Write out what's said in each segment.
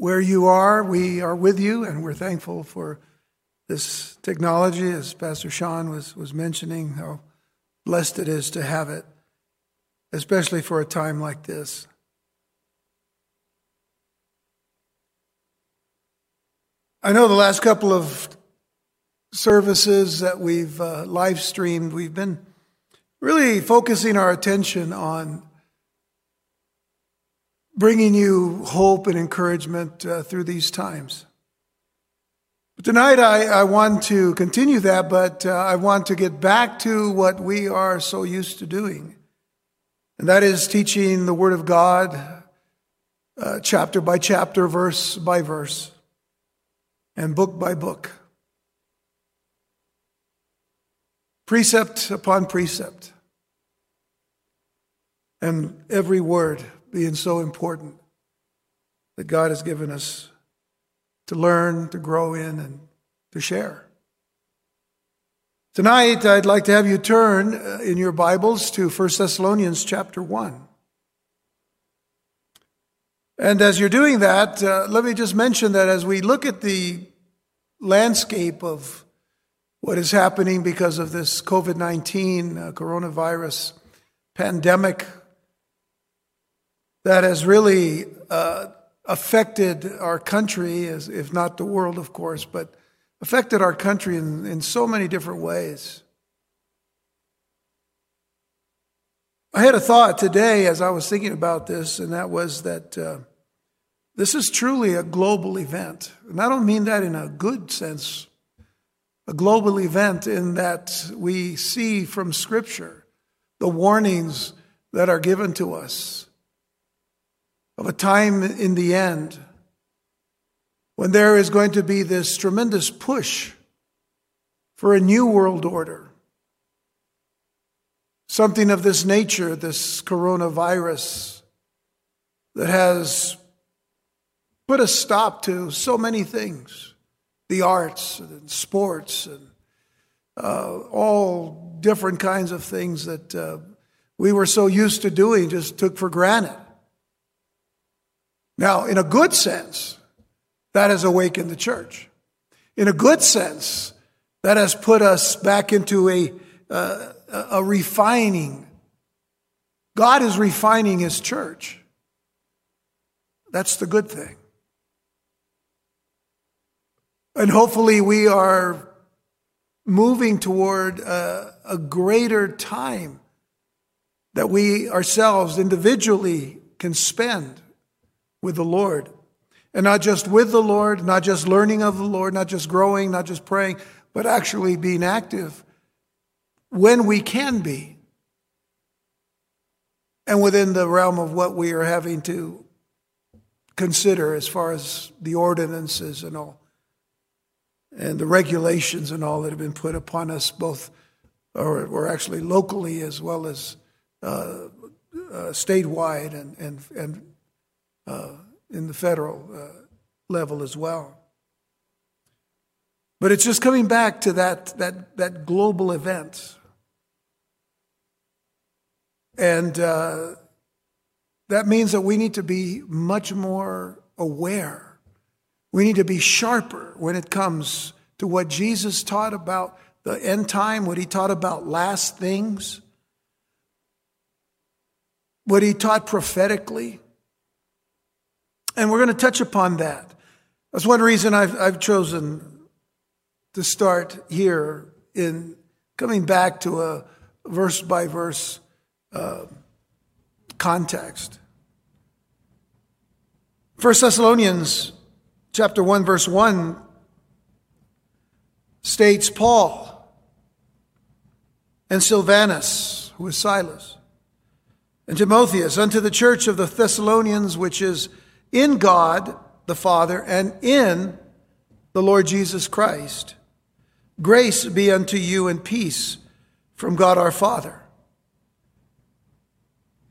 where you are, we are with you, and we're thankful for this technology, as Pastor Sean was, was mentioning, how blessed it is to have it, especially for a time like this. I know the last couple of services that we've uh, live streamed, we've been really focusing our attention on bringing you hope and encouragement uh, through these times. But tonight, I, I, want to continue that, but uh, I want to get back to what we are so used to doing, and that is teaching the Word of God uh, chapter by chapter, verse by verse, and book by book, precept upon precept, and every word being so important that God has given us to learn, to grow in, and to share. Tonight, I'd like to have you turn uh, in your Bibles to 1 Thessalonians chapter 1. And as you're doing that, uh, let me just mention that as we look at the landscape of what is happening because of this COVID 19 uh, coronavirus pandemic that has really uh, affected our country, as, if not the world, of course, but affected our country in, in so many different ways. I had a thought today as I was thinking about this, and that was that uh, this is truly a global event. And I don't mean that in a good sense, a global event in that we see from Scripture the warnings that are given to us of a time in the end when there is going to be this tremendous push for a new world order. Something of this nature, this coronavirus, that has put a stop to so many things the arts and sports and uh, all different kinds of things that uh, we were so used to doing, just took for granted. Now, in a good sense, that has awakened the church. In a good sense, that has put us back into a, uh, a refining. God is refining His church. That's the good thing. And hopefully, we are moving toward a, a greater time that we ourselves individually can spend with the Lord. And not just with the Lord, not just learning of the Lord, not just growing, not just praying, but actually being active when we can be. And within the realm of what we are having to consider as far as the ordinances and all, and the regulations and all that have been put upon us, both or, or actually locally as well as uh, uh, statewide and, and, and uh, in the federal uh, level as well. But it's just coming back to that, that, that global event. And uh, that means that we need to be much more aware. We need to be sharper when it comes to what Jesus taught about the end time, what he taught about last things, what he taught prophetically. And we're going to touch upon that. That's one reason I've, I've chosen to start here in coming back to a verse by verse context. First Thessalonians chapter 1 verse 1 states Paul and Silvanus, who is Silas, and Timotheus unto the church of the Thessalonians, which is in God the Father and in the Lord Jesus Christ. Grace be unto you and peace from God our Father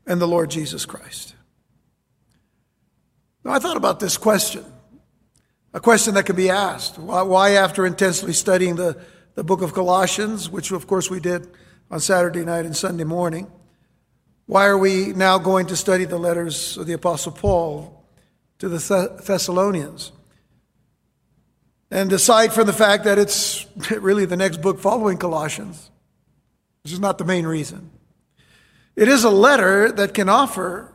and the Lord Jesus Christ. Now, I thought about this question, a question that could be asked. Why, after intensely studying the, the book of Colossians, which of course we did on Saturday night and Sunday morning, why are we now going to study the letters of the Apostle Paul to the Thessalonians. And aside from the fact that it's really the next book following Colossians, this is not the main reason. It is a letter that can offer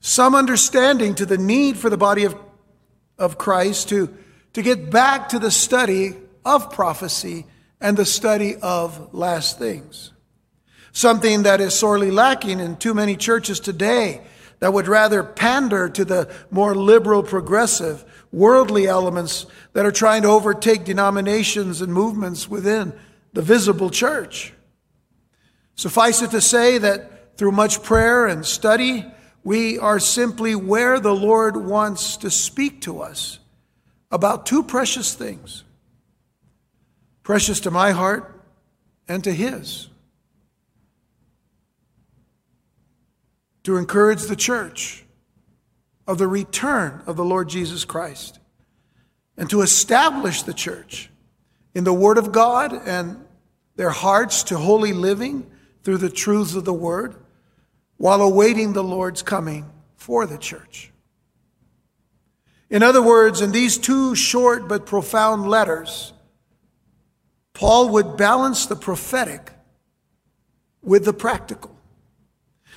some understanding to the need for the body of, of Christ to, to get back to the study of prophecy and the study of last things. Something that is sorely lacking in too many churches today that would rather pander to the more liberal, progressive, worldly elements that are trying to overtake denominations and movements within the visible church. Suffice it to say that through much prayer and study, we are simply where the Lord wants to speak to us about two precious things precious to my heart and to His. To encourage the church of the return of the Lord Jesus Christ and to establish the church in the Word of God and their hearts to holy living through the truths of the Word while awaiting the Lord's coming for the church. In other words, in these two short but profound letters, Paul would balance the prophetic with the practical.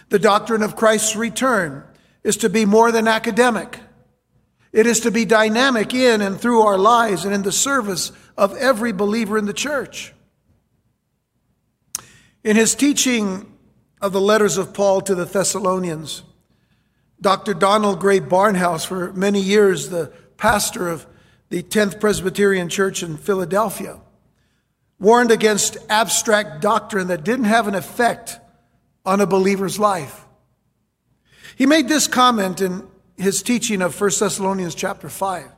The doctrine of Christ's return is to be more than academic. It is to be dynamic in and through our lives and in the service of every believer in the church. In his teaching of the letters of Paul to the Thessalonians. Dr. Donald Grey Barnhouse, for many years the pastor of the 10th Presbyterian Church in Philadelphia, warned against abstract doctrine that didn't have an effect on a believer's life. He made this comment in his teaching of 1 Thessalonians chapter 5.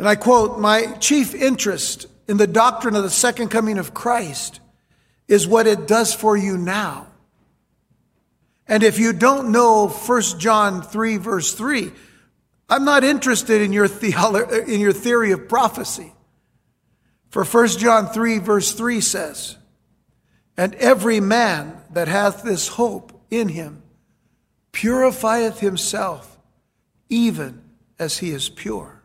And I quote, My chief interest in the doctrine of the second coming of Christ is what it does for you now. And if you don't know 1 John 3, verse 3, I'm not interested in your, theolo- in your theory of prophecy. For 1 John 3, verse 3 says, And every man that hath this hope in him purifieth himself, even as he is pure.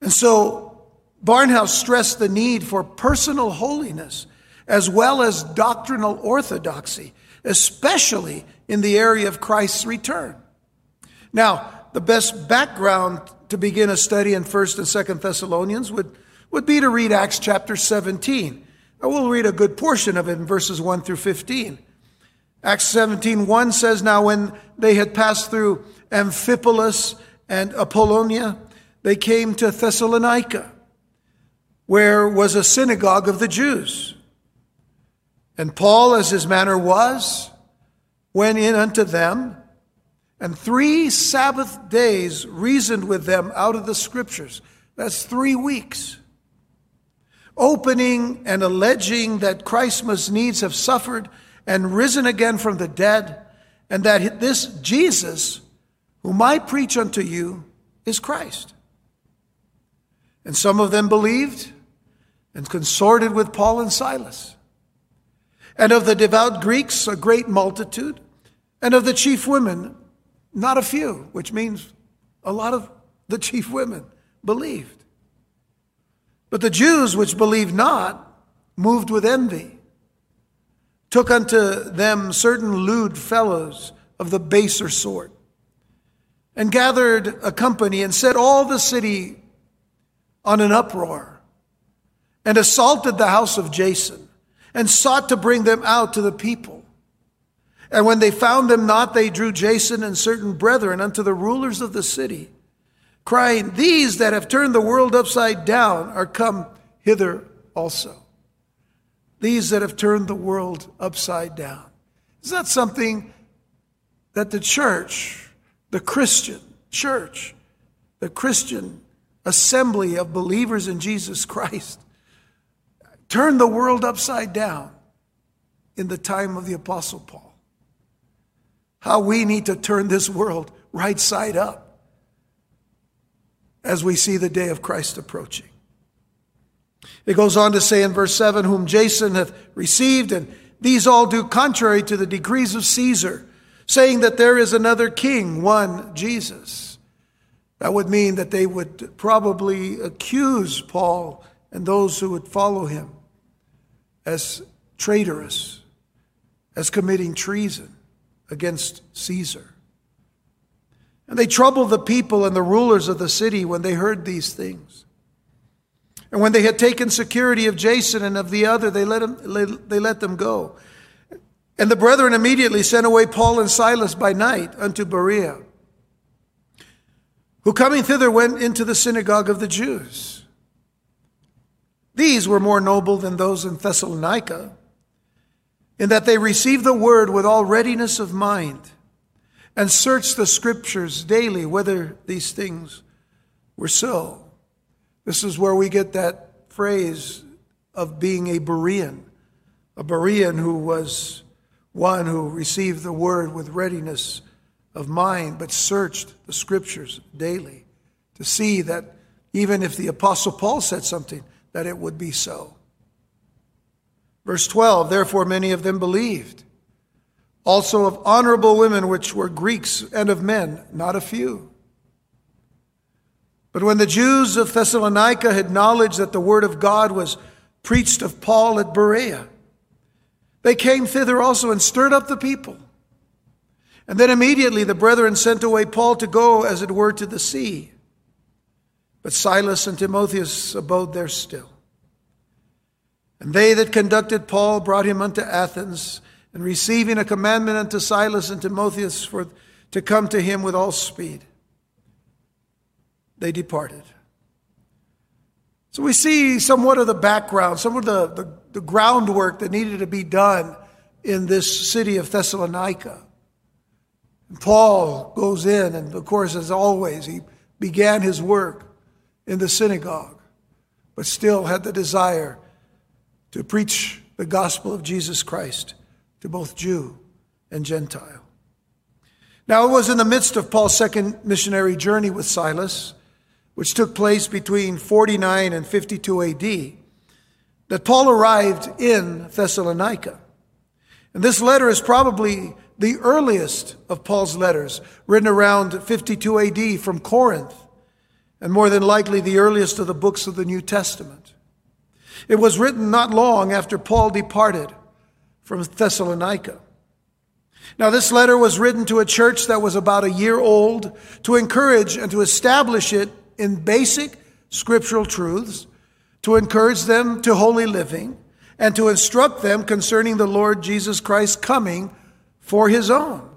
And so Barnhouse stressed the need for personal holiness as well as doctrinal orthodoxy, especially in the area of Christ's return. Now, the best background to begin a study in 1st and 2nd Thessalonians would, would be to read Acts chapter 17. I will read a good portion of it in verses 1 through 15. Acts 17, 1 says, Now when they had passed through Amphipolis and Apollonia, they came to Thessalonica, where was a synagogue of the Jews. And Paul, as his manner was, went in unto them, and three Sabbath days reasoned with them out of the scriptures. That's three weeks. Opening and alleging that Christ must needs have suffered and risen again from the dead, and that this Jesus, whom I preach unto you, is Christ. And some of them believed and consorted with Paul and Silas and of the devout Greeks, a great multitude, and of the chief women, not a few, which means a lot of the chief women believed. But the Jews which believed not, moved with envy, took unto them certain lewd fellows of the baser sort, and gathered a company and set all the city on an uproar, and assaulted the house of Jason and sought to bring them out to the people. And when they found them not, they drew Jason and certain brethren unto the rulers of the city, crying, These that have turned the world upside down are come hither also. These that have turned the world upside down. Is that something that the church, the Christian church, the Christian assembly of believers in Jesus Christ turned the world upside down in the time of the Apostle Paul. How we need to turn this world right side up as we see the day of Christ approaching. It goes on to say in verse 7 Whom Jason hath received, and these all do contrary to the decrees of Caesar, saying that there is another king, one Jesus. That would mean that they would probably accuse Paul and those who would follow him as traitorous, as committing treason against Caesar. And they troubled the people and the rulers of the city when they heard these things. And when they had taken security of Jason and of the other, they let, him, they let them go. And the brethren immediately sent away Paul and Silas by night unto Berea, who coming thither went into the synagogue of the Jews. These were more noble than those in Thessalonica, in that they received the word with all readiness of mind and searched the scriptures daily whether these things were so. This is where we get that phrase of being a Berean, a Berean who was one who received the word with readiness of mind, but searched the scriptures daily to see that even if the Apostle Paul said something, that it would be so. Verse 12, therefore many of them believed, also of honorable women which were Greeks and of men, not a few. But when the Jews of Thessalonica had knowledge that the word of God was preached of Paul at Berea, they came thither also and stirred up the people. And then immediately the brethren sent away Paul to go, as it were, to the sea. But Silas and Timotheus abode there still. And they that conducted Paul brought him unto Athens, and receiving a commandment unto Silas and Timotheus for, to come to him with all speed they departed. So we see somewhat of the background, some of the, the, the, groundwork that needed to be done in this city of Thessalonica. Paul goes in, and of course, as always, he began his work in the synagogue, but still had the desire to preach the gospel of Jesus Christ to both Jew and Gentile. Now, it was in the midst of Paul's second missionary journey with Silas which took place between 49 and 52 AD, that Paul arrived in Thessalonica. And this letter is probably the earliest of Paul's letters, written around 52 AD from Corinth, and more than likely the earliest of the books of the New Testament. It was written not long after Paul departed from Thessalonica. Now, this letter was written to a church that was about a year old to encourage and to establish it in basic scriptural truths, to encourage them to holy living, and to instruct them concerning the Lord Jesus Christ coming for his own,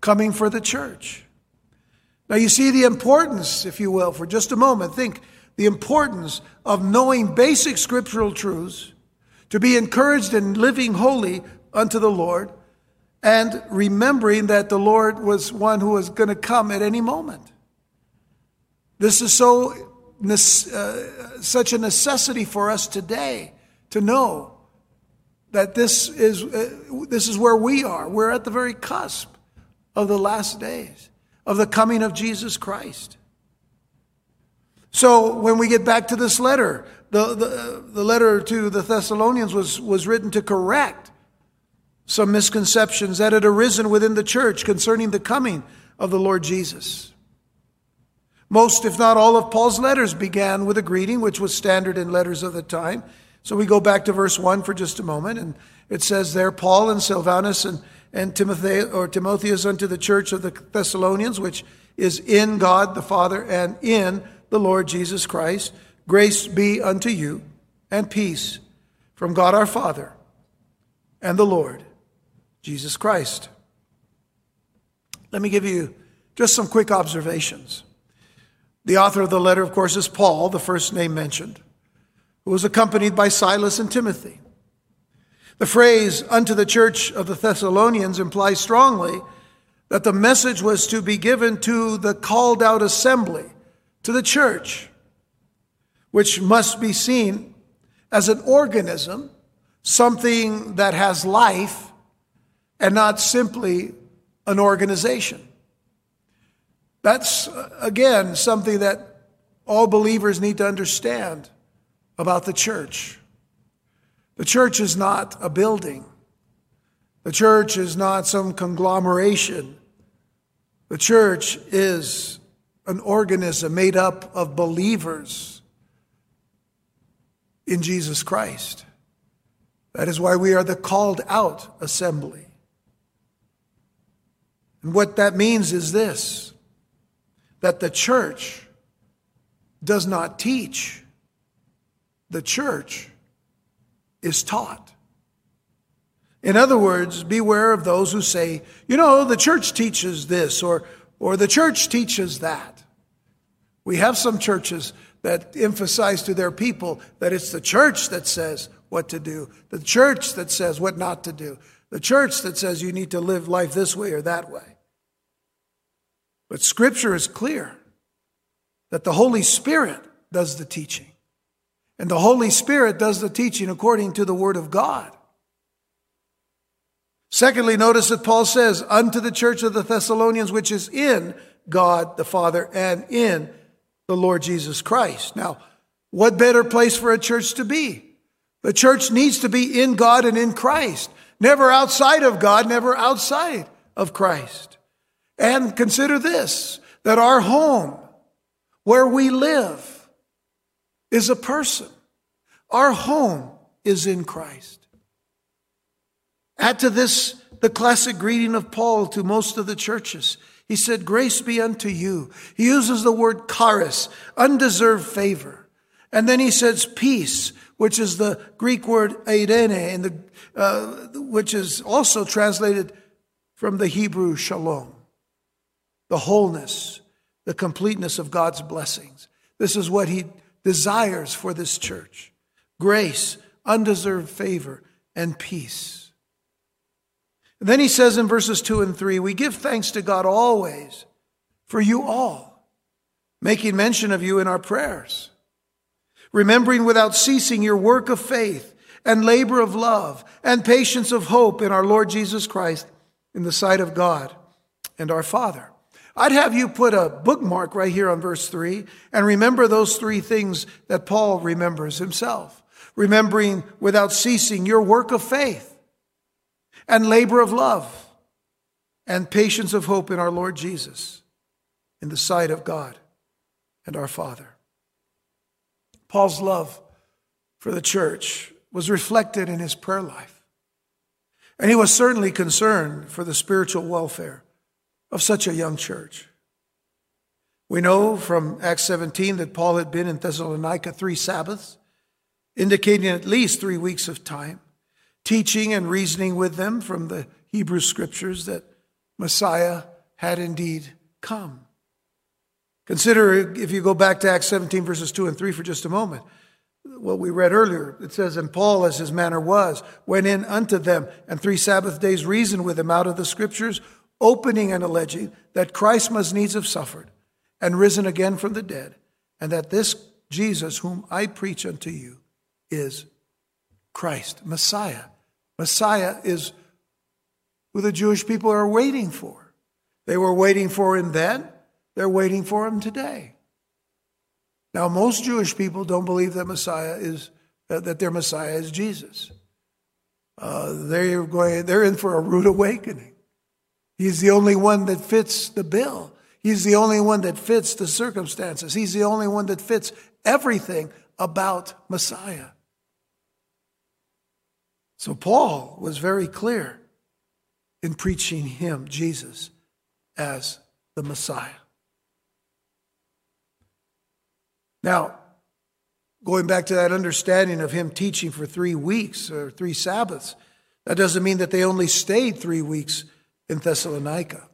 coming for the church. Now, you see the importance, if you will, for just a moment. Think the importance of knowing basic scriptural truths, to be encouraged in living holy unto the Lord, and remembering that the Lord was one who was going to come at any moment. This is so uh, such a necessity for us today to know that this is uh, this is where we are. We're at the very cusp of the last days of the coming of Jesus Christ. So when we get back to this letter, the, the, the letter to the Thessalonians was, was written to correct some misconceptions that had arisen within the church concerning the coming of the Lord Jesus. Most, if not all, of Paul's letters began with a greeting, which was standard in letters of the time. So we go back to verse 1 for just a moment, and it says there Paul and Silvanus and, and Timothy, or Timotheus unto the church of the Thessalonians, which is in God the Father and in the Lord Jesus Christ. Grace be unto you and peace from God our Father and the Lord Jesus Christ. Let me give you just some quick observations. The author of the letter, of course, is Paul, the first name mentioned, who was accompanied by Silas and Timothy. The phrase, unto the church of the Thessalonians, implies strongly that the message was to be given to the called out assembly, to the church, which must be seen as an organism, something that has life, and not simply an organization. That's, uh, again, something that all believers need to understand about the church. The church is not a building. The church is not some conglomeration. The church is an organism made up of believers in Jesus Christ. That is why we are the called out assembly. And what that means is this that the church does not teach, the church is taught. In other words, beware of those who say, you know, the church teaches this or, or the church teaches that. We have some churches that emphasize to their people that it's the church that says what to do, the church that says what not to do, the church that says you need to live life this way or that way. But Scripture is clear that the Holy Spirit does the teaching. And the Holy Spirit does the teaching according to the Word of God. Secondly, notice that Paul says, unto the church of the Thessalonians, which is in God the Father and in the Lord Jesus Christ. Now, what better place for a church to be? The church needs to be in God and in Christ, never outside of God, never outside of Christ. And consider this that our home, where we live, is a person. Our home is in Christ. Add to this the classic greeting of Paul to most of the churches. He said, Grace be unto you. He uses the word charis, undeserved favor. And then he says, Peace, which is the Greek word eirene, and the, uh, which is also translated from the Hebrew shalom. The wholeness, the completeness of God's blessings. This is what he desires for this church grace, undeserved favor, and peace. Then he says in verses 2 and 3 We give thanks to God always for you all, making mention of you in our prayers, remembering without ceasing your work of faith and labor of love and patience of hope in our Lord Jesus Christ in the sight of God and our Father. I'd have you put a bookmark right here on verse 3 and remember those three things that Paul remembers himself. Remembering without ceasing your work of faith and labor of love and patience of hope in our Lord Jesus in the sight of God and our Father. Paul's love for the church was reflected in his prayer life. And he was certainly concerned for the spiritual welfare of such a young church. We know from Acts 17 that Paul had been in Thessalonica three Sabbaths, indicating at least three weeks of time teaching and reasoning with them from the Hebrew scriptures that Messiah had indeed come. Consider, if you go back to Acts 17, verses 2 and 3 for just a moment, what we read earlier. It says, And Paul, as his manner was, went in unto them, and three Sabbath days reasoned with them out of the scriptures, opening and alleging that Christ must needs have suffered and risen again from the dead, and that this Jesus, whom I preach unto you, is Christ, Messiah, Messiah is who the Jewish people are waiting for. They were waiting for him then, they're waiting for him today. Now, most Jewish people don't believe that Messiah is that their Messiah is Jesus. Uh, they're going, they're in for a rude awakening. He's the only one that fits the bill. He's the only one that fits the circumstances. He's the only one that fits everything about Messiah. So Paul was very clear in preaching him, Jesus, as the Messiah. Now, going back to that understanding of him teaching for three weeks or three Sabbaths, that doesn't mean that they only stayed three weeks in Thessalonica.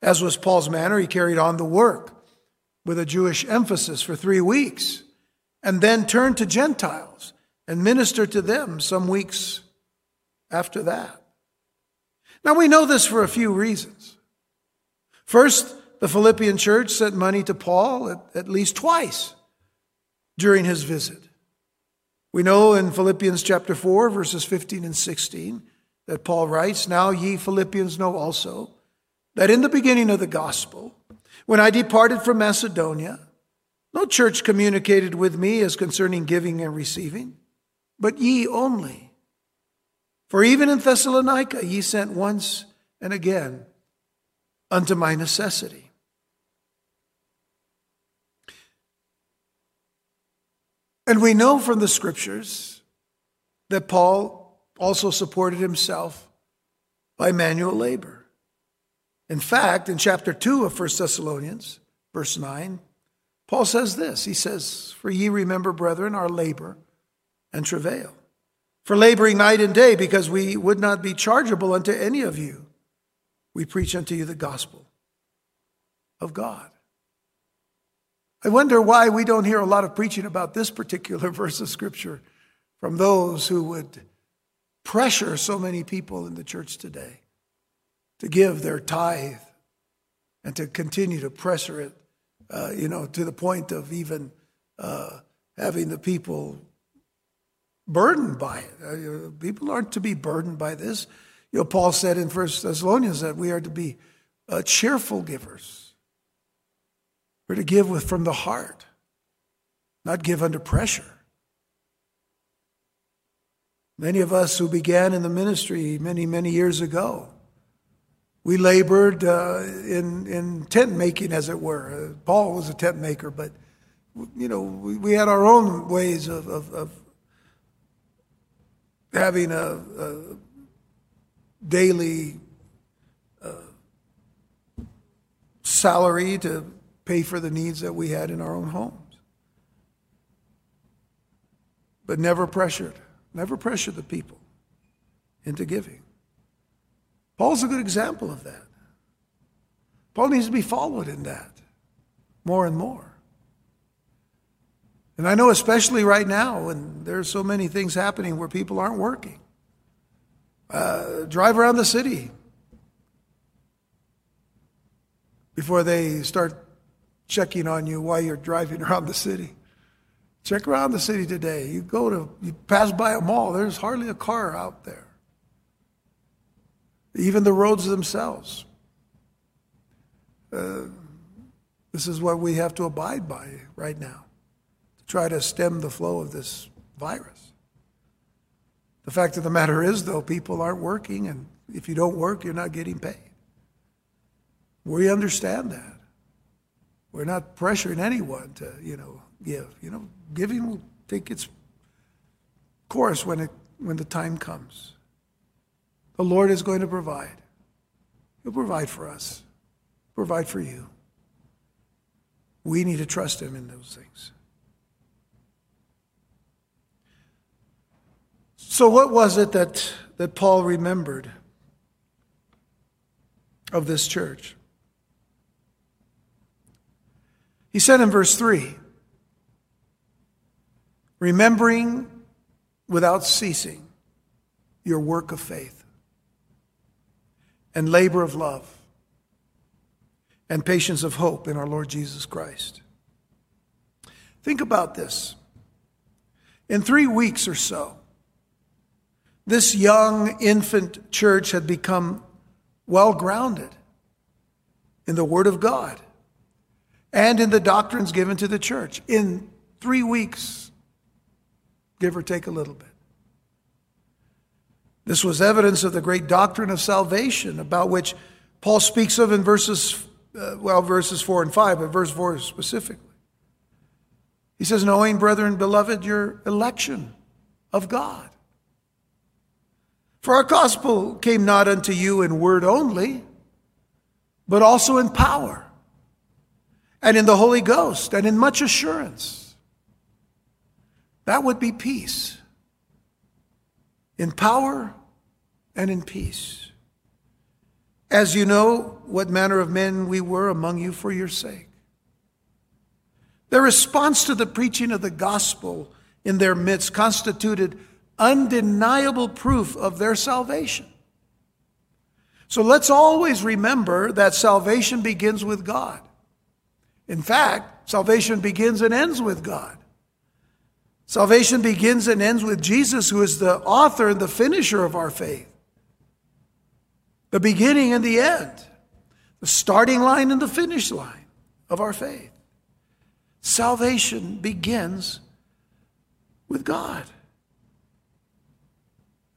As was Paul's manner, he carried on the work with a Jewish emphasis for three weeks and then turned to Gentiles and minister to them some weeks after that. Now we know this for a few reasons. First, the Philippian church sent money to Paul at, at least twice during his visit. We know in Philippians chapter 4, verses 15 and 16, that Paul writes, Now ye Philippians know also that in the beginning of the gospel, when I departed from Macedonia, no church communicated with me as concerning giving and receiving but ye only. For even in Thessalonica ye sent once and again unto my necessity. And we know from the scriptures that Paul also supported himself by manual labor. In fact, in chapter 2 of 1 Thessalonians, verse 9, Paul says this He says, For ye remember, brethren, our labor and travail, for laboring night and day, because we would not be chargeable unto any of you. We preach unto you the gospel of God. I wonder why we don't hear a lot of preaching about this particular verse of Scripture from those who would pressure so many people in the church today to give their tithe and to continue to pressure it, uh, you know, to the point of even uh, having the people burdened by it. Uh, people aren't to be burdened by this. You know, Paul said in First Thessalonians that we are to be uh, cheerful givers. We're to give with from the heart, not give under pressure. Many of us who began in the ministry many, many years ago, we labored uh, in, in tent making, as it were. Uh, Paul was a tent maker, but you know we, we had our own ways of, of, of having a, a daily uh, salary to pay for the needs that we had in our own homes, but never pressured. Never pressured the people into giving. Paul's a good example of that. Paul needs to be followed in that more and more. And I know, especially right now, when there's so many things happening where people aren't working. Uh, drive around the city before they start checking on you while you're driving around the city. Check around the city today. You go to, you pass by a mall, there's hardly a car out there. Even the roads themselves. Uh, this is what we have to abide by right now try to stem the flow of this virus. The fact of the matter is, though, people aren't working, and if you don't work, you're not getting paid. We understand that. We're not pressuring anyone to, you know, give. You know, giving will take its course when, it, when the time comes. The Lord is going to provide. He'll provide for us, provide for you. We need to trust Him in those things. So, what was it that, that Paul remembered of this church? He said in verse 3 remembering without ceasing your work of faith and labor of love and patience of hope in our Lord Jesus Christ. Think about this. In three weeks or so, this young infant church had become well grounded in the Word of God and in the doctrines given to the church. In three weeks, give or take a little bit. This was evidence of the great doctrine of salvation, about which Paul speaks of in verses, uh, well, verses 4 and 5, but verse 4 specifically. He says, Knowing, brethren, beloved, your election of God. For our gospel came not unto you in word only, but also in power, and in the Holy Ghost, and in much assurance that would be peace. In power and in peace. As you know, what manner of men we were among you for your sake. Their response to the preaching of the gospel in their midst constituted undeniable proof of their salvation. So let's always remember that salvation begins with God. In fact, salvation begins and ends with God. Salvation begins and ends with Jesus, who is the author and the finisher of our faith. The beginning and the end, the starting line and the finish line of our faith. Salvation begins with God.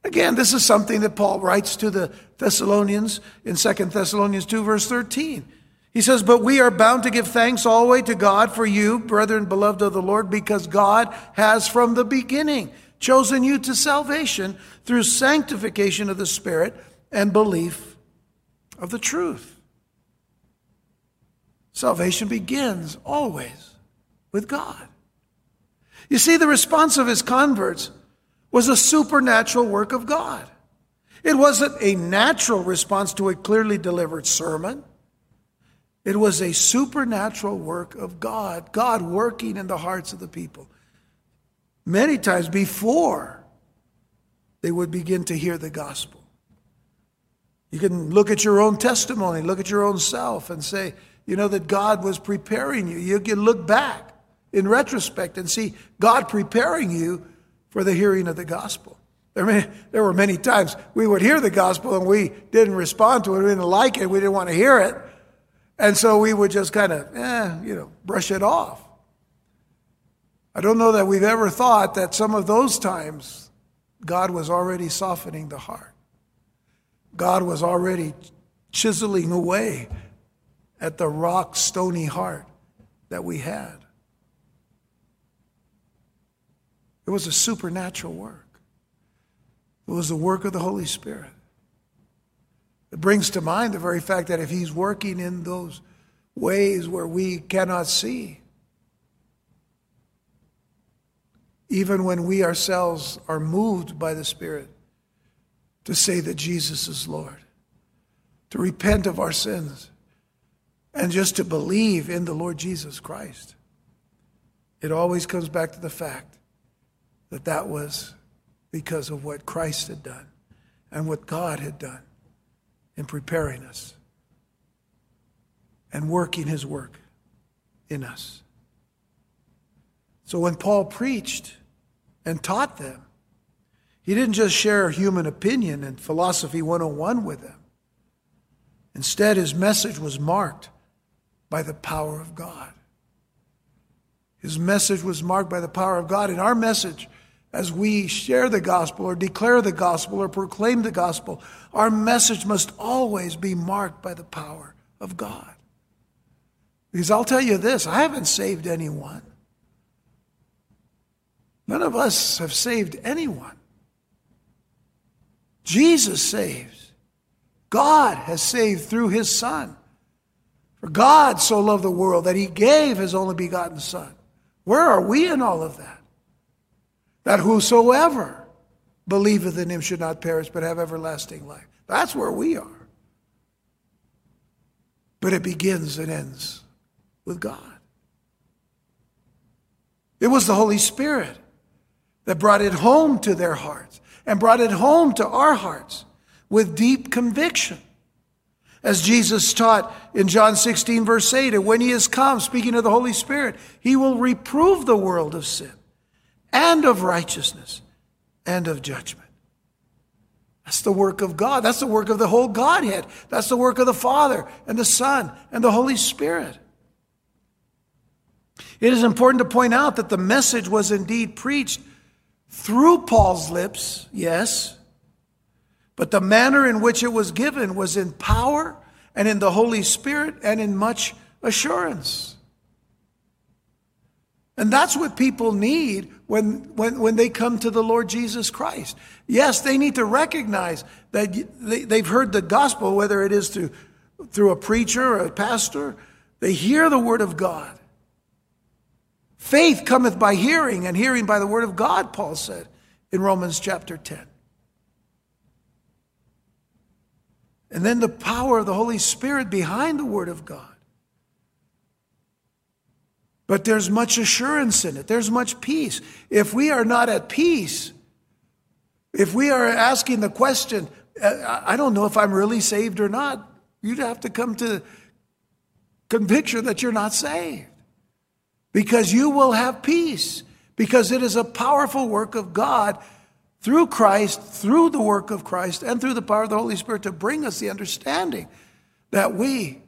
Again, this is something that Paul writes to the Thessalonians in 2 Thessalonians 2, verse 13. He says, But we are bound to give thanks always to God for you, brethren, beloved of the Lord, because God has from the beginning chosen you to salvation through sanctification of the Spirit and belief of the truth. Salvation begins always with God. You see, the response of his converts was a supernatural work of God. It wasn't a natural response to a clearly delivered sermon. It was a supernatural work of God, God working in the hearts of the people. Many times before they would begin to hear the gospel. You can look at your own testimony, look at your own self, and say, you know, that God was preparing you. You can look back in retrospect and see God preparing you for the hearing of the gospel. There, there were many times we would hear the gospel and we didn't respond to it, we didn't like it, we didn't want to hear it. And so we would just kind of, eh, you know, brush it off. I don't know that we've ever thought that some of those times God was already softening the heart. God was already chiseling away at the rock stony heart that we had. It was a supernatural work. It was the work of the Holy Spirit. It brings to mind the very fact that if He's working in those ways where we cannot see, even when we ourselves are moved by the Spirit to say that Jesus is Lord, to repent of our sins, and just to believe in the Lord Jesus Christ, it always comes back to the fact that that was because of what Christ had done and what God had done in preparing us and working his work in us. So when Paul preached and taught them, he didn't just share human opinion and philosophy 101 with them. Instead, his message was marked by the power of God. His message was marked by the power of God, and our message as we share the gospel or declare the gospel or proclaim the gospel, our message must always be marked by the power of God. Because I'll tell you this I haven't saved anyone. None of us have saved anyone. Jesus saves. God has saved through his Son. For God so loved the world that he gave his only begotten Son. Where are we in all of that? That whosoever believeth in him should not perish but have everlasting life. That's where we are. But it begins and ends with God. It was the Holy Spirit that brought it home to their hearts and brought it home to our hearts with deep conviction. As Jesus taught in John 16, verse 8, and when he is come, speaking of the Holy Spirit, he will reprove the world of sin and of righteousness and of judgment. That's the work of God. That's the work of the whole Godhead. That's the work of the Father and the Son and the Holy Spirit. It is important to point out that the message was indeed preached through Paul's lips, yes, but the manner in which it was given was in power and in the Holy Spirit and in much assurance. And that's what people need when, when, when they come to the Lord Jesus Christ. Yes, they need to recognize that they, they've heard the gospel, whether it is through, through a preacher or a pastor. They hear the word of God. Faith cometh by hearing, and hearing by the word of God, Paul said in Romans chapter 10. And then the power of the Holy Spirit behind the word of God. But there's much assurance in it, there's much peace. If we are not at peace, if we are asking the question, uh, I don't know if I'm really saved or not, you'd have to come to conviction that you're not saved. Because you will have peace, because it is a powerful work of God through Christ, through the work of Christ, and through the power of the Holy Spirit to bring us the understanding that we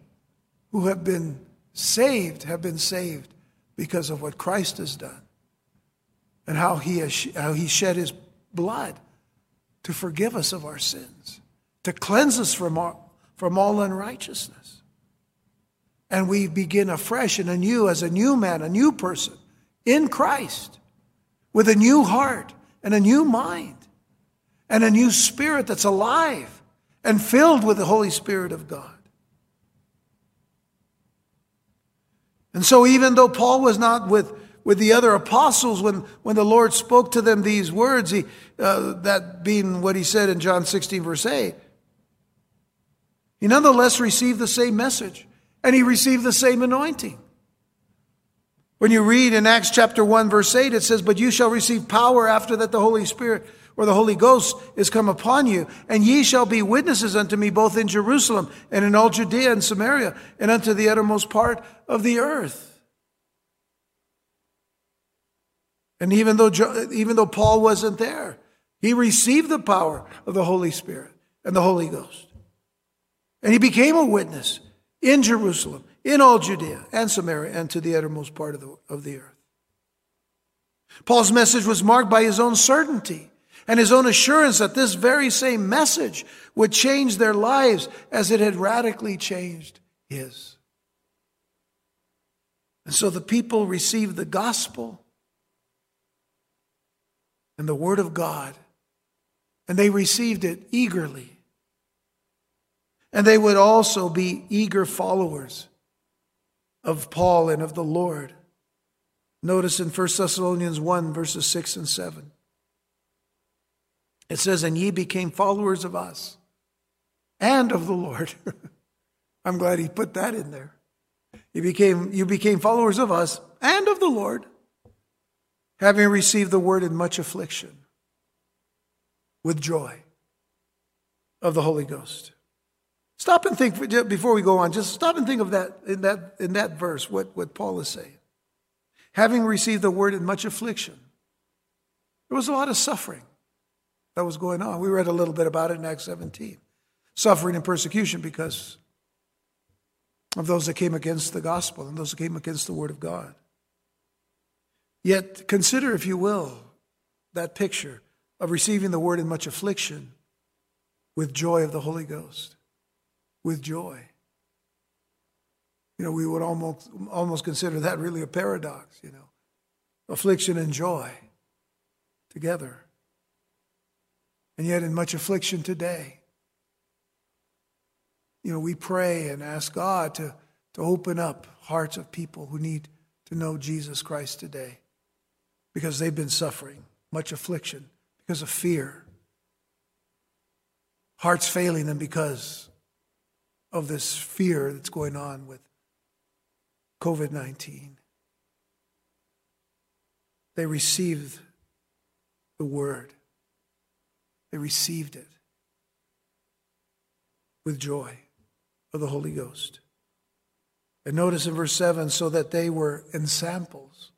who have been saved have been saved because of what Christ has done and how he, has, how he shed his blood to forgive us of our sins, to cleanse us from all, from all unrighteousness. And we begin afresh and anew as a new man, a new person in Christ, with a new heart and a new mind and a new spirit that's alive and filled with the Holy Spirit of God. And so, even though Paul was not with, with the other apostles when, when the Lord spoke to them these words, he, uh, that being what he said in John 16, verse 8, he nonetheless received the same message and he received the same anointing. When you read in Acts chapter 1, verse 8, it says, But you shall receive power after that the Holy Spirit or the Holy Ghost is come upon you, and ye shall be witnesses unto me both in Jerusalem and in all Judea and Samaria and unto the uttermost part of the earth. And even though, even though Paul wasn't there, he received the power of the Holy Spirit and the Holy Ghost. And he became a witness in Jerusalem, in all Judea and Samaria, and to the uttermost part of the, of the earth. Paul's message was marked by his own certainty and his own assurance that this very same message would change their lives as it had radically changed his. And so the people received the gospel and the word of God, and they received it eagerly. And they would also be eager followers of Paul and of the Lord. Notice in 1 Thessalonians 1, verses 6 and 7. It says, And ye became followers of us and of the Lord. I'm glad he put that in there. You became, you became followers of us and of the Lord, having received the word in much affliction with joy of the Holy Ghost. Stop and think before we go on. Just stop and think of that in that in that verse. What what Paul is saying. Having received the word in much affliction, there was a lot of suffering that was going on. We read a little bit about it in Acts 17. Suffering and persecution because of those that came against the gospel and those that came against the word of God. Yet consider, if you will, that picture of receiving the word in much affliction with joy of the Holy Ghost. With joy. You know, we would almost almost consider that really a paradox, you know. Affliction and joy together and yet in much affliction today. You know, we pray and ask God to, to open up hearts of people who need to know Jesus Christ today because they've been suffering much affliction because of fear. Hearts failing them because of this fear that's going on with COVID 19. They received the word. They received it with joy of the Holy Ghost. And notice in verse 7 so that they were ensamples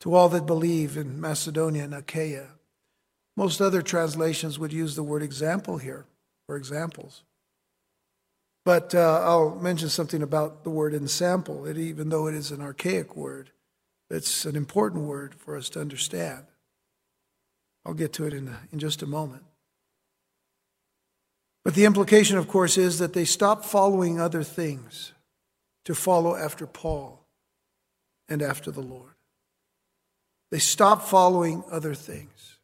to all that believe in Macedonia and Achaia. Most other translations would use the word example here, or examples. But uh, I'll mention something about the word ensample. It, even though it is an archaic word, it's an important word for us to understand. I'll get to it in, in just a moment. But the implication, of course, is that they stopped following other things to follow after Paul and after the Lord. They stopped following other things.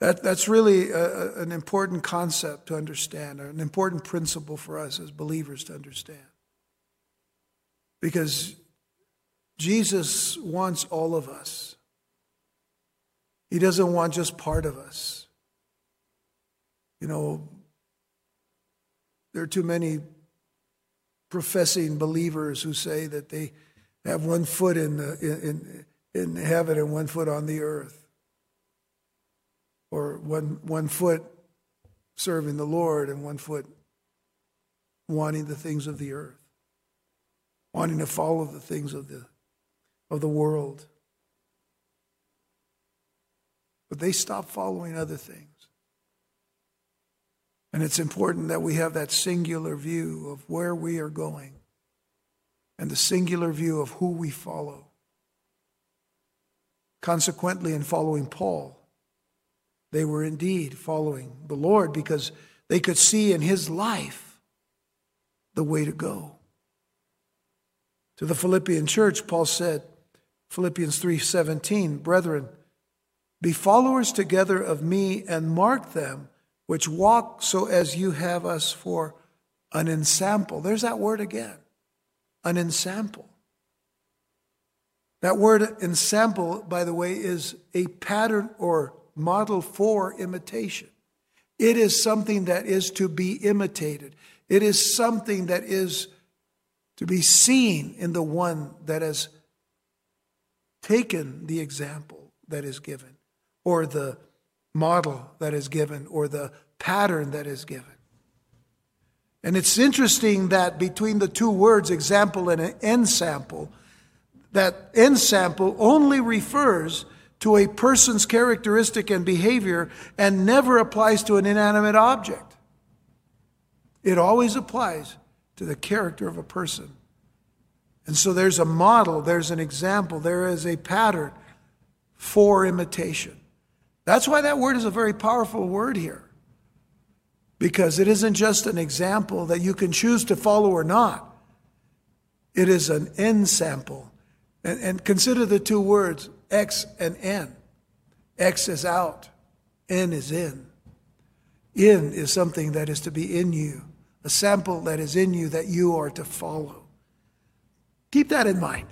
That, that's really a, an important concept to understand, an important principle for us as believers to understand. Because Jesus wants all of us he doesn't want just part of us. You know, there are too many professing believers who say that they have one foot in, the, in, in heaven and one foot on the earth, or one, one foot serving the Lord and one foot wanting the things of the earth, wanting to follow the things of the, of the world. But they stop following other things. And it's important that we have that singular view of where we are going and the singular view of who we follow. Consequently, in following Paul, they were indeed following the Lord because they could see in his life the way to go. To the Philippian church, Paul said, Philippians 3:17, "Brethren, be followers together of me and mark them which walk so as you have us for an ensample." There's that word again. An ensample. That word ensample, by the way, is a pattern or model for imitation. It is something that is to be imitated. It is something that is to be seen in the one that has taken the example that is given, or the model that is given, or the pattern that is given. And it's interesting that between the two words, example and an ensample, that ensample only refers to a person's characteristic and behavior and never applies to an inanimate object. It always applies to the character of a person. And so there's a model, there's an example, there is a pattern for imitation. That's why that word is a very powerful word here. Because it isn't just an example that you can choose to follow or not. It is an ensample. And, and consider the two words X and N. X is out, N is in. In is something that is to be in you, a sample that is in you that you are to follow. Keep that in mind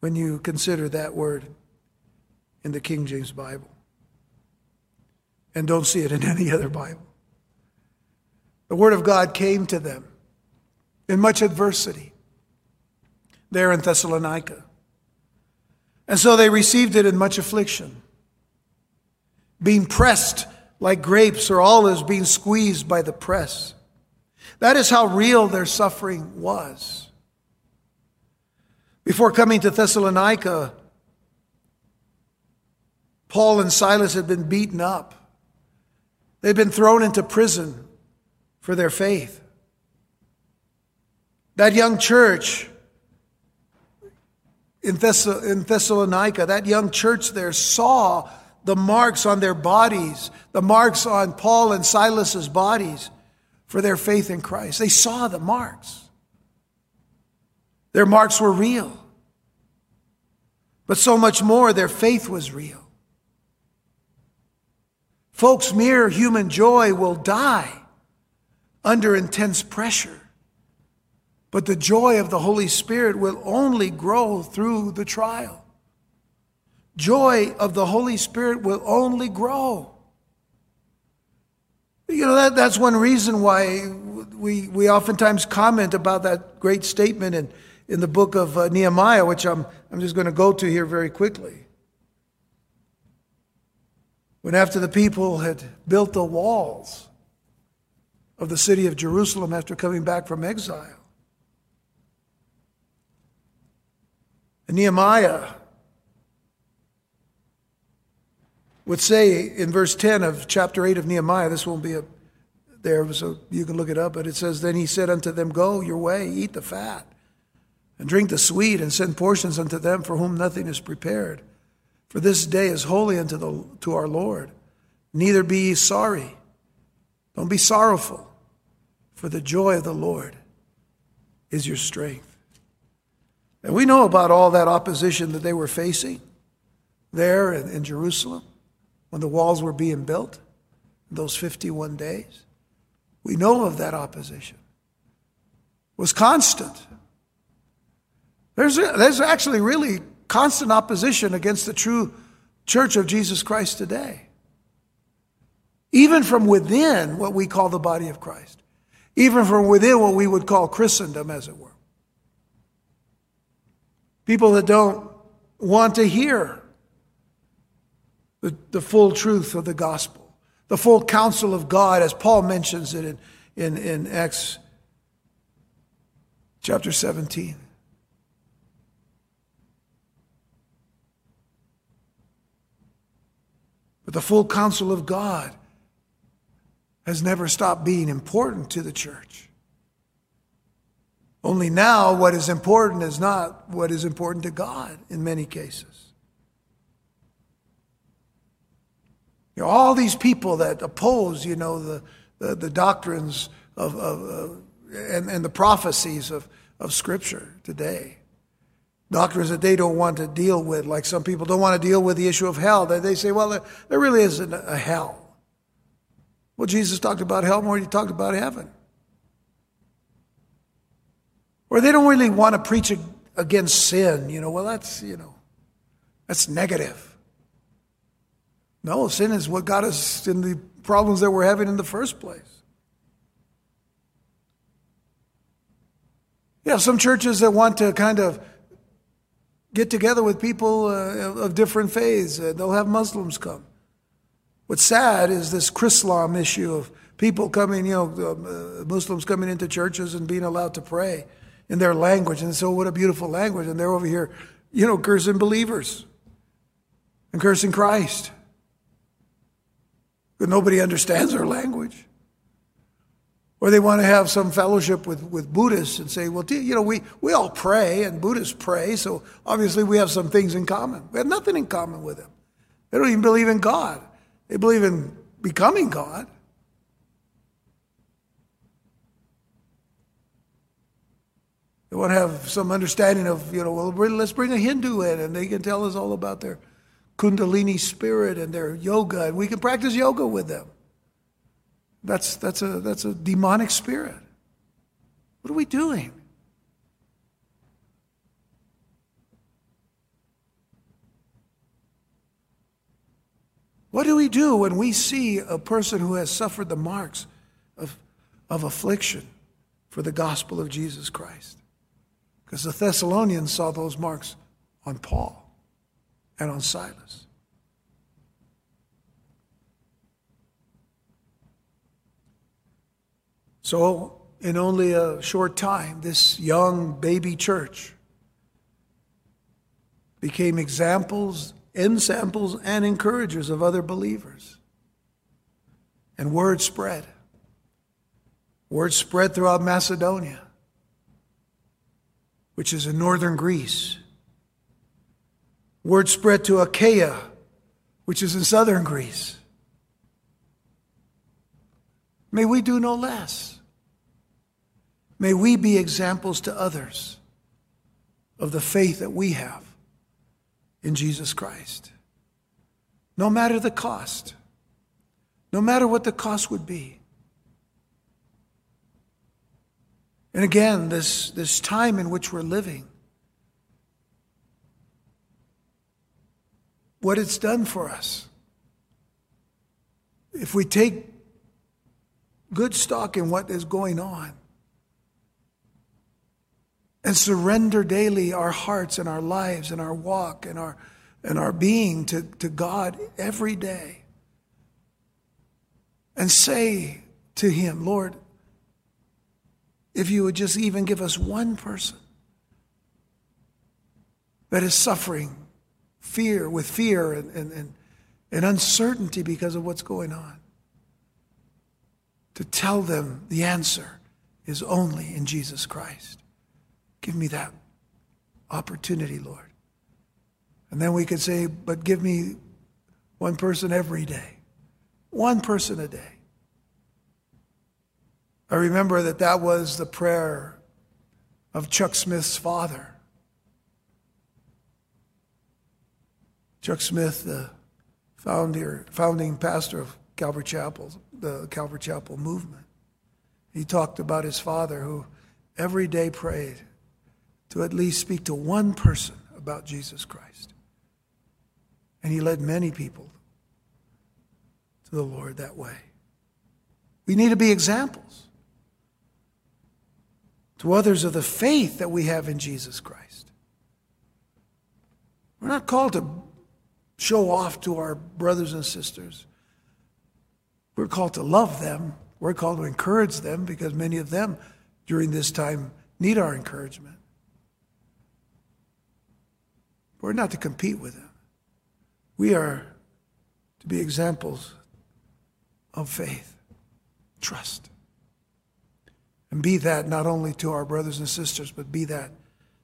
when you consider that word in the King James Bible. And don't see it in any other Bible. The Word of God came to them in much adversity there in Thessalonica. And so they received it in much affliction, being pressed like grapes or olives being squeezed by the press. That is how real their suffering was. Before coming to Thessalonica, Paul and Silas had been beaten up. They'd been thrown into prison for their faith. That young church in, Thess- in Thessalonica, that young church there saw the marks on their bodies, the marks on Paul and Silas's bodies for their faith in Christ. They saw the marks. Their marks were real. But so much more, their faith was real. Folks, mere human joy will die under intense pressure. But the joy of the Holy Spirit will only grow through the trial. Joy of the Holy Spirit will only grow. You know, that, that's one reason why we, we oftentimes comment about that great statement in, in the book of uh, Nehemiah, which I'm, I'm just going to go to here very quickly. When after the people had built the walls of the city of Jerusalem after coming back from exile, And Nehemiah would say in verse 10 of chapter 8 of Nehemiah, this won't be a, there, so you can look it up, but it says, Then he said unto them, Go your way, eat the fat, and drink the sweet, and send portions unto them for whom nothing is prepared. For this day is holy unto the, to our Lord. Neither be ye sorry. Don't be sorrowful, for the joy of the Lord is your strength. And we know about all that opposition that they were facing there in, in Jerusalem when the walls were being built, those 51 days. We know of that opposition. It was constant. There's, there's actually really constant opposition against the true church of Jesus Christ today. Even from within what we call the body of Christ. Even from within what we would call Christendom, as it were. People that don't want to hear the, the full truth of the gospel, the full counsel of God, as Paul mentions it in, in, in Acts chapter 17. But the full counsel of God has never stopped being important to the church. Only now, what is important is not what is important to God in many cases. You know, all these people that oppose, you know, the, the, the doctrines of, of uh, and, and the prophecies of, of Scripture today. Doctrines that they don't want to deal with, like some people don't want to deal with the issue of hell. They, they say, well, there, there really isn't a hell. Well, Jesus talked about hell more than he talked about heaven. Or they don't really want to preach against sin. You know, well, that's, you know, that's negative. No, sin is what got us in the problems that we're having in the first place. Have some churches that want to kind of get together with people uh, of different faiths. Uh, they'll have Muslims come. What's sad is this Chrislam issue of people coming, you know, uh, Muslims coming into churches and being allowed to pray in their language. And so, what a beautiful language. And they're over here, you know, cursing believers and cursing Christ. But nobody understands their language. Or they want to have some fellowship with, with Buddhists and say, well, you know, we, we all pray and Buddhists pray, so obviously we have some things in common. We have nothing in common with them. They don't even believe in God, they believe in becoming God. They want to have some understanding of, you know, well, let's bring a Hindu in and they can tell us all about their Kundalini spirit and their yoga, and we can practice yoga with them. That's, that's, a, that's a demonic spirit. What are we doing? What do we do when we see a person who has suffered the marks of, of affliction for the gospel of Jesus Christ? Because the Thessalonians saw those marks on Paul and on Silas. So, in only a short time, this young baby church became examples, ensamples, and encouragers of other believers. And word spread. Word spread throughout Macedonia which is in northern Greece. Word spread to Achaia, which is in southern Greece. May we do no less. May we be examples to others of the faith that we have in Jesus Christ. No matter the cost, no matter what the cost would be. And again, this, this time in which we're living, what it's done for us. If we take good stock in what is going on and surrender daily our hearts and our lives and our walk and our, and our being to, to God every day and say to Him, Lord, if you would just even give us one person that is suffering fear with fear and, and, and, and uncertainty because of what's going on, to tell them the answer is only in Jesus Christ. Give me that opportunity, Lord. And then we could say, but give me one person every day, one person a day. I remember that that was the prayer of Chuck Smith's father. Chuck Smith, the founder, founding pastor of Calvary Chapel, the Calvary Chapel movement. He talked about his father who every day prayed to at least speak to one person about Jesus Christ. And he led many people to the Lord that way. We need to be examples to others of the faith that we have in Jesus Christ. We're not called to show off to our brothers and sisters. We're called to love them. We're called to encourage them because many of them during this time need our encouragement. We're not to compete with them. We are to be examples of faith, trust. And be that not only to our brothers and sisters, but be that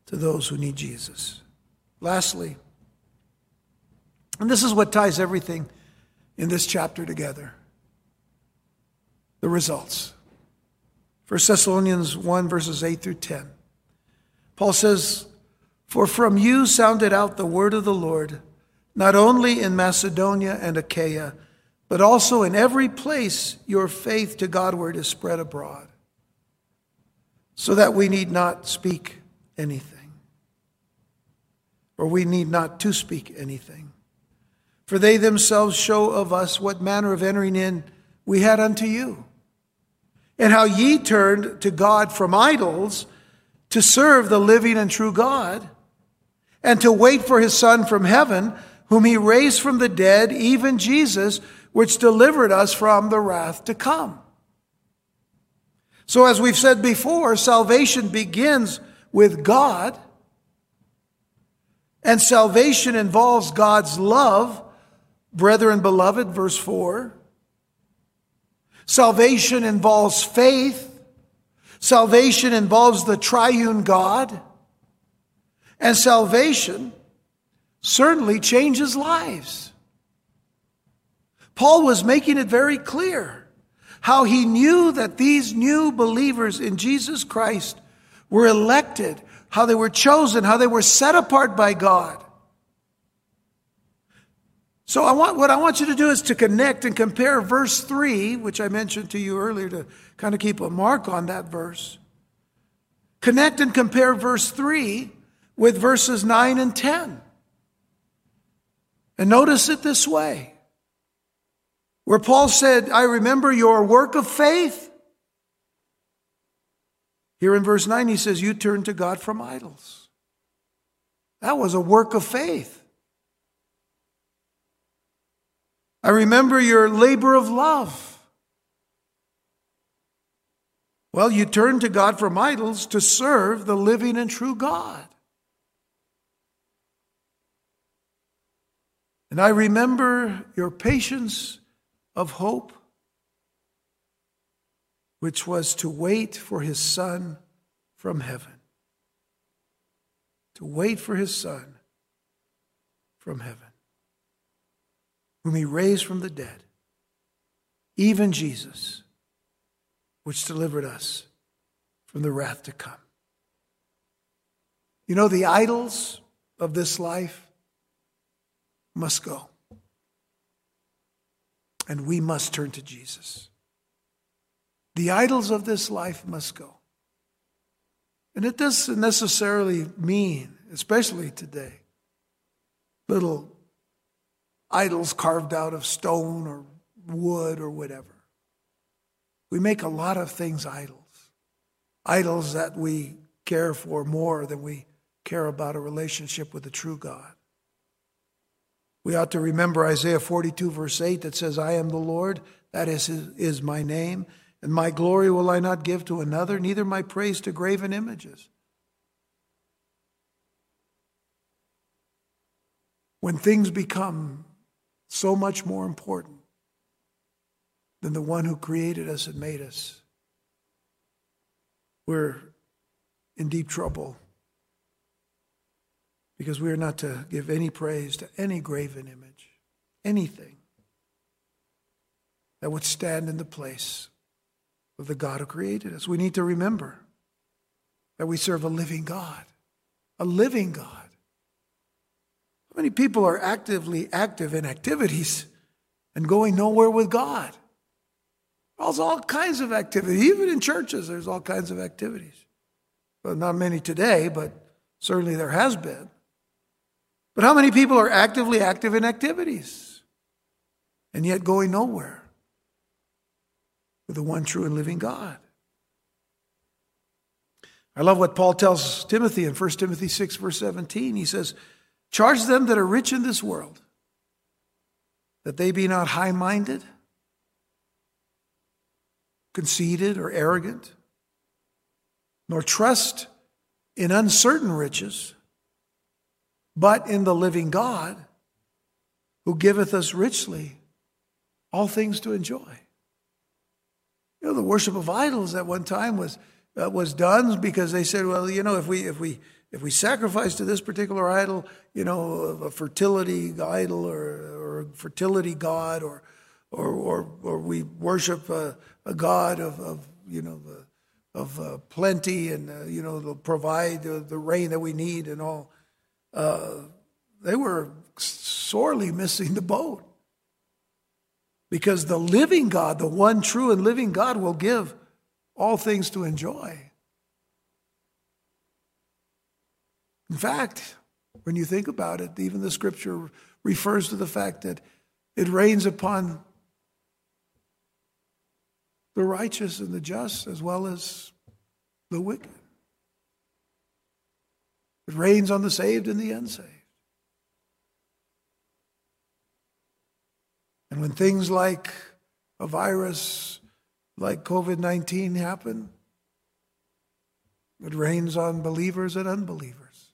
to those who need Jesus. Lastly, and this is what ties everything in this chapter together. The results. 1 Thessalonians 1, verses 8 through 10. Paul says, For from you sounded out the word of the Lord, not only in Macedonia and Achaia, but also in every place your faith to Godward is spread abroad, so that we need not speak anything, or we need not to speak anything. For they themselves show of us what manner of entering in we had unto you, and how ye turned to God from idols to serve the living and true God, and to wait for his Son from heaven, whom he raised from the dead, even Jesus which delivered us from the wrath to come. So, as we've said before, salvation begins with God, and salvation involves God's love, brethren beloved, verse 4. Salvation involves faith. Salvation involves the triune God. And salvation certainly changes lives. Paul was making it very clear how he knew that these new believers in Jesus Christ were elected, how they were chosen, how they were set apart by God. So I want, what I want you to do is to connect and compare verse 3, which I mentioned to you earlier to kind of keep a mark on that verse. Connect and compare verse 3 with verses 9 and 10. And notice it this way. Where Paul said, I remember your work of faith. Here in verse 9, he says, You turned to God from idols. That was a work of faith. I remember your labor of love. Well, you turned to God from idols to serve the living and true God. And I remember your patience of hope, which was to wait for his Son from heaven. To wait for his Son from heaven, whom he raised from the dead, even Jesus, which delivered us from the wrath to come. You know, the idols of this life must go and we must turn to Jesus. The idols of this life must go. And it doesn't necessarily mean, especially today, little idols carved out of stone or wood or whatever. We make a lot of things idols, idols that we care for more than we care about a relationship with the true God. We ought to remember Isaiah 42, verse 8, that says, I am the Lord, that is, is my name, and my glory will I not give to another, neither my praise to graven images. When things become so much more important than the one who created us and made us, we're in deep trouble because we are not to give any praise to any graven image, anything that would stand in the place of the God who created us. We need to remember that we serve a living God, a living God. How many people are actively active in activities and going nowhere with God? There's all kinds of activity. Even in churches, there's all kinds of activities. Well, not many today, but certainly there has been. But how many people are actively active in activities and yet going nowhere with the one true and living God? I love what Paul tells Timothy in 1 Timothy 6, verse 17. He says, Charge them that are rich in this world, that they be not high minded, conceited, or arrogant, nor trust in uncertain riches but in the living God who giveth us richly all things to enjoy. You know, the worship of idols at one time was uh, was done because they said, well, you know, if we if we if we sacrifice to this particular idol, you know, a fertility idol or, or a fertility god, or, or, or, or we worship a, a god of, of, you know, of uh, plenty and, uh, you know, they'll provide the, the, rain that we need and all. Uh, they were sorely missing the boat. Because the living God, the one true and living God, will give all things to enjoy. In fact, when you think about it, even the scripture refers to the fact that it rains upon the righteous and the just as well as the wicked. It rains on the saved and the unsaved. And when things like a virus like COVID 19 happen, it rains on believers and unbelievers.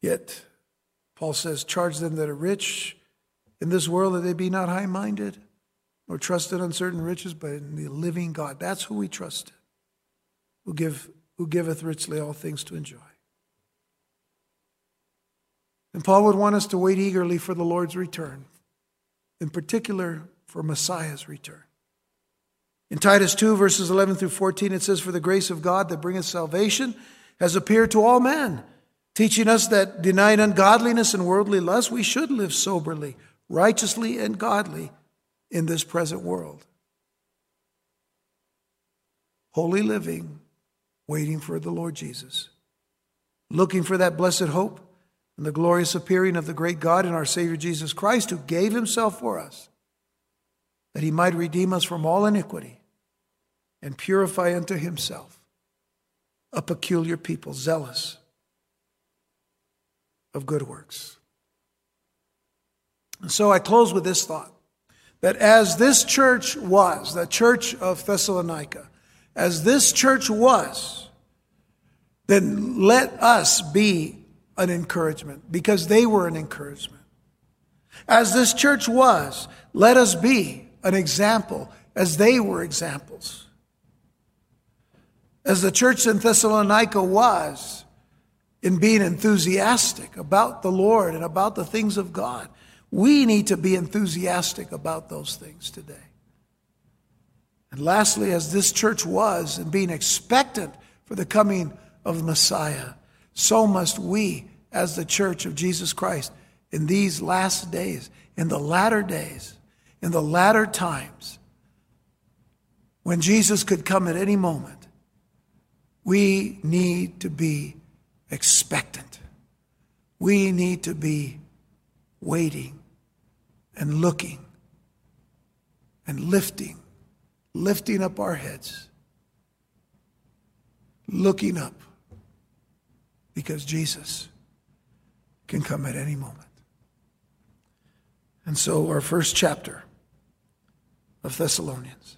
Yet, Paul says, charge them that are rich in this world that they be not high minded, nor trust in uncertain riches, but in the living God. That's who we trust in, who, give, who giveth richly all things to enjoy. And Paul would want us to wait eagerly for the Lord's return, in particular for Messiah's return. In Titus 2, verses 11 through 14, it says, For the grace of God that bringeth salvation has appeared to all men teaching us that denying ungodliness and worldly lust, we should live soberly, righteously, and godly in this present world. Holy living, waiting for the Lord Jesus, looking for that blessed hope and the glorious appearing of the great God and our Savior Jesus Christ, who gave himself for us, that he might redeem us from all iniquity and purify unto himself a peculiar people, zealous of good works. And so I close with this thought that as this church was, the church of Thessalonica, as this church was, then let us be an encouragement because they were an encouragement. As this church was, let us be an example as they were examples. As the church in Thessalonica was, in being enthusiastic about the Lord and about the things of God. We need to be enthusiastic about those things today. And lastly, as this church was in being expectant for the coming of the Messiah, so must we, as the church of Jesus Christ, in these last days, in the latter days, in the latter times, when Jesus could come at any moment, we need to be expectant. We need to be waiting and looking and lifting, lifting up our heads, looking up, because Jesus can come at any moment. And so, our first chapter of Thessalonians